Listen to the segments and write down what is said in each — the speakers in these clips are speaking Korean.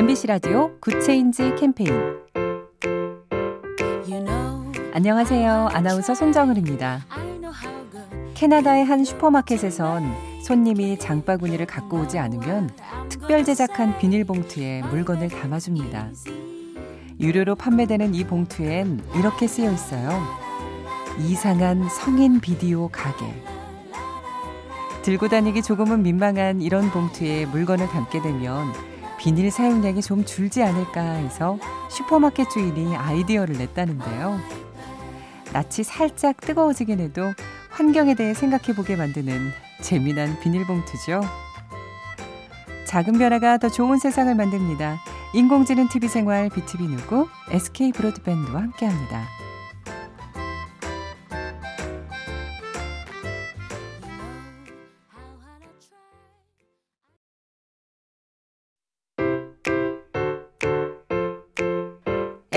MBC 라디오 Good Change 캠페인 안녕하세요. 아나운서 손정은입니다. 캐나다의 한 슈퍼마켓에선 손님이 장바구니를 갖고 오지 않으면 특별 제작한 비닐봉투에 물건을 담아줍니다. 유료로 판매되는 이 봉투엔 이렇게 쓰여 있어요. 이상한 성인 비디오 가게. 들고 다니기 조금은 민망한 이런 봉투에 물건을 담게 되면 비닐 사용량이 좀 줄지 않을까 해서 슈퍼마켓 주인이 아이디어를 냈다는데요. 낯이 살짝 뜨거워지긴 해도 환경에 대해 생각해 보게 만드는 재미난 비닐봉투죠. 작은 변화가 더 좋은 세상을 만듭니다. 인공지능 TV 생활 BTV 누구 SK 브로드밴드와 함께합니다.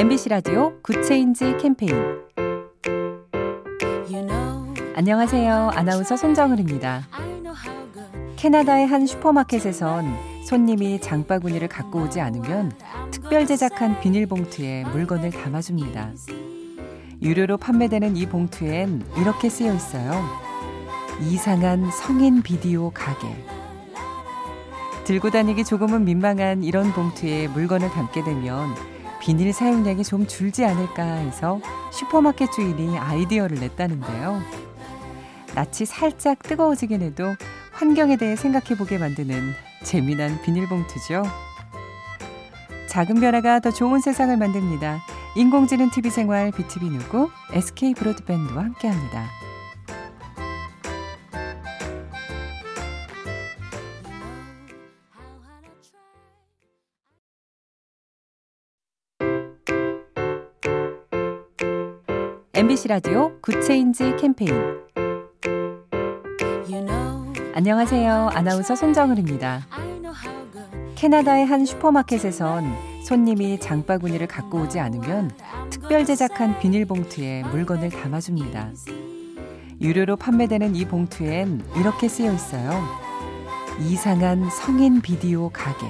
MBC 라디오 Good Change 캠페인 안녕하세요. 아나운서 손정은입니다. 캐나다의 한 슈퍼마켓에선 손님이 장바구니를 갖고 오지 않으면 특별 제작한 비닐봉투에 물건을 담아줍니다. 유료로 판매되는 이 봉투엔 이렇게 쓰여 있어요. 이상한 성인 비디오 가게. 들고 다니기 조금은 민망한 이런 봉투에 물건을 담게 되면 비닐 사용량이 좀 줄지 않을까 해서 슈퍼마켓 주인이 아이디어를 냈다는데요. 낯이 살짝 뜨거워지긴 해도 환경에 대해 생각해 보게 만드는 재미난 비닐봉투죠. 작은 변화가 더 좋은 세상을 만듭니다. 인공지능 TV 생활 BTV 누구 SK 브로드밴드와 함께합니다. MBC 라디오 Good Change 캠페인 안녕하세요. 아나운서 손정은입니다. 캐나다의 한 슈퍼마켓에선 손님이 장바구니를 갖고 오지 않으면 특별 제작한 비닐봉투에 물건을 담아줍니다. 유료로 판매되는 이 봉투엔 이렇게 쓰여 있어요. 이상한 성인 비디오 가게.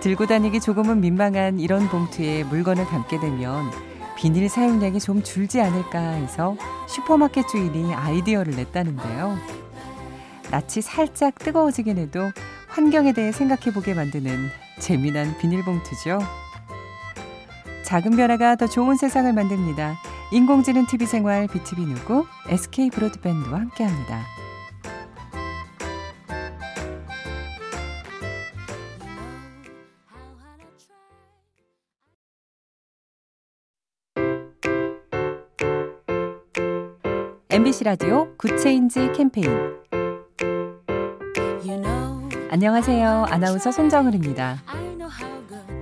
들고 다니기 조금은 민망한 이런 봉투에 물건을 담게 되면 비닐 사용량이 좀 줄지 않을까 해서 슈퍼마켓 주인이 아이디어를 냈다는데요. 낯이 살짝 뜨거워지긴 해도 환경에 대해 생각해 보게 만드는 재미난 비닐봉투죠. 작은 변화가 더 좋은 세상을 만듭니다. 인공지능 TV 생활 BTV 누구 SK 브로드밴드와 함께합니다. MBC 라디오 Good Change 캠페인 안녕하세요. 아나운서 손정은입니다.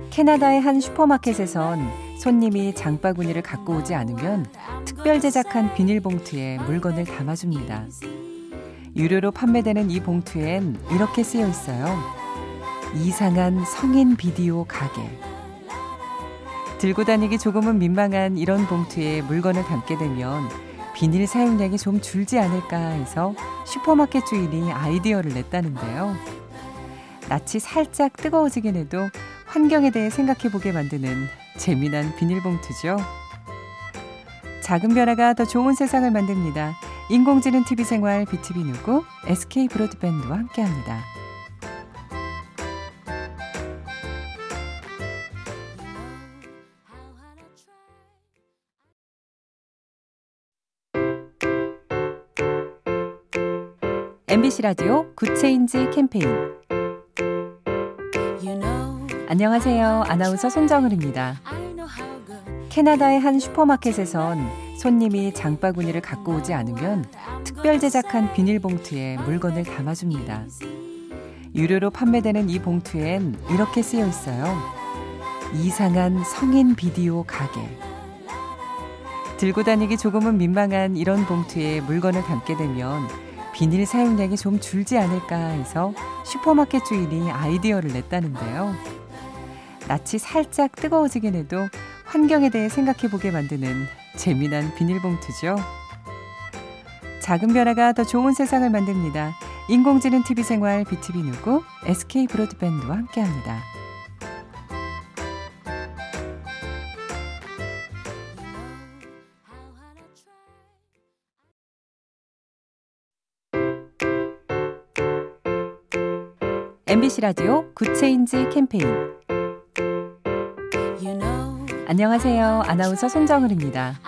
캐나다의 한 슈퍼마켓에선 손님이 장바구니를 갖고 오지 않으면 특별 제작한 비닐봉투에 물건을 담아줍니다. 유료로 판매되는 이 봉투엔 이렇게 쓰여 있어요. 이상한 성인 비디오 가게. 들고 다니기 조금은 민망한 이런 봉투에 물건을 담게 되면 비닐 사용량이 좀 줄지 않을까 해서 슈퍼마켓 주인이 아이디어를 냈다는데요. 낯이 살짝 뜨거워지긴 해도 환경에 대해 생각해 보게 만드는 재미난 비닐봉투죠. 작은 변화가 더 좋은 세상을 만듭니다. 인공지능 TV 생활 BTV 누구 SK 브로드밴드와 함께합니다. MBC 라디오 Good Change 캠페인 안녕하세요. 아나운서 손정은입니다. 캐나다의 한 슈퍼마켓에선 손님이 장바구니를 갖고 오지 않으면 특별 제작한 비닐봉투에 물건을 담아줍니다. 유료로 판매되는 이 봉투엔 이렇게 쓰여 있어요. 이상한 성인 비디오 가게. 들고 다니기 조금은 민망한 이런 봉투에 물건을 담게 되면 비닐 사용량이 좀 줄지 않을까 해서 슈퍼마켓 주인이 아이디어를 냈다는데요. 낯이 살짝 뜨거워지긴 해도 환경에 대해 생각해 보게 만드는 재미난 비닐봉투죠. 작은 변화가 더 좋은 세상을 만듭니다. 인공지능 TV 생활 BTV 누구 SK 브로드밴드와 함께합니다. MBC 라디오 Good Change 캠페인 안녕하세요. 아나운서 손정은입니다.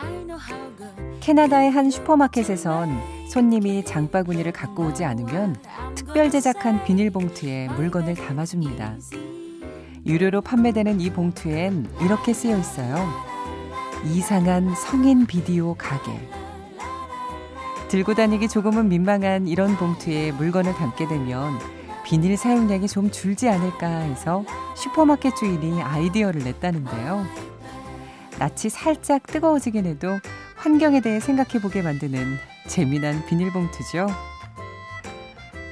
캐나다의 한 슈퍼마켓에선 손님이 장바구니를 갖고 오지 않으면 특별 제작한 비닐봉투에 물건을 담아줍니다. 유료로 판매되는 이 봉투엔 이렇게 쓰여 있어요. 이상한 성인 비디오 가게. 들고 다니기 조금은 민망한 이런 봉투에 물건을 담게 되면 비닐 사용량이 좀 줄지 않을까 해서 슈퍼마켓 주인이 아이디어를 냈다는데요. 낯이 살짝 뜨거워지긴 해도 환경에 대해 생각해 보게 만드는 재미난 비닐봉투죠.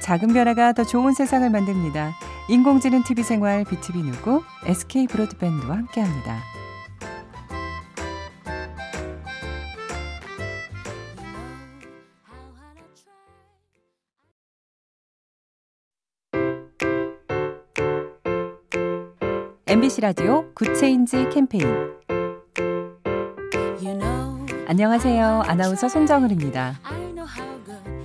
작은 변화가 더 좋은 세상을 만듭니다. 인공지능 TV 생활 BTV 누구 SK 브로드밴드와 함께합니다. MBC 라디오 Good Change 캠페인 안녕하세요. 아나운서 손정은입니다.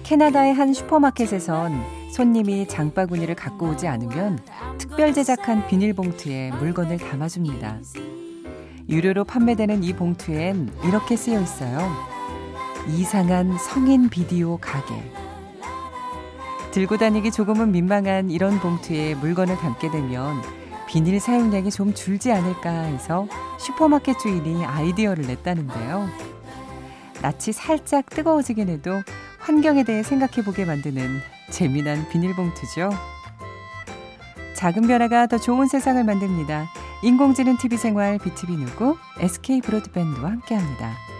캐나다의 한 슈퍼마켓에선 손님이 장바구니를 갖고 오지 않으면 특별 제작한 비닐봉투에 물건을 담아줍니다. 유료로 판매되는 이 봉투엔 이렇게 쓰여 있어요. 이상한 성인 비디오 가게. 들고 다니기 조금은 민망한 이런 봉투에 물건을 담게 되면 비닐 사용량이 좀 줄지 않을까 해서 슈퍼마켓 주인이 아이디어를 냈다는데요. 낯이 살짝 뜨거워지긴 해도 환경에 대해 생각해 보게 만드는 재미난 비닐봉투죠. 작은 변화가 더 좋은 세상을 만듭니다. 인공지능 TV 생활 BTV 누구 SK 브로드밴드와 함께합니다.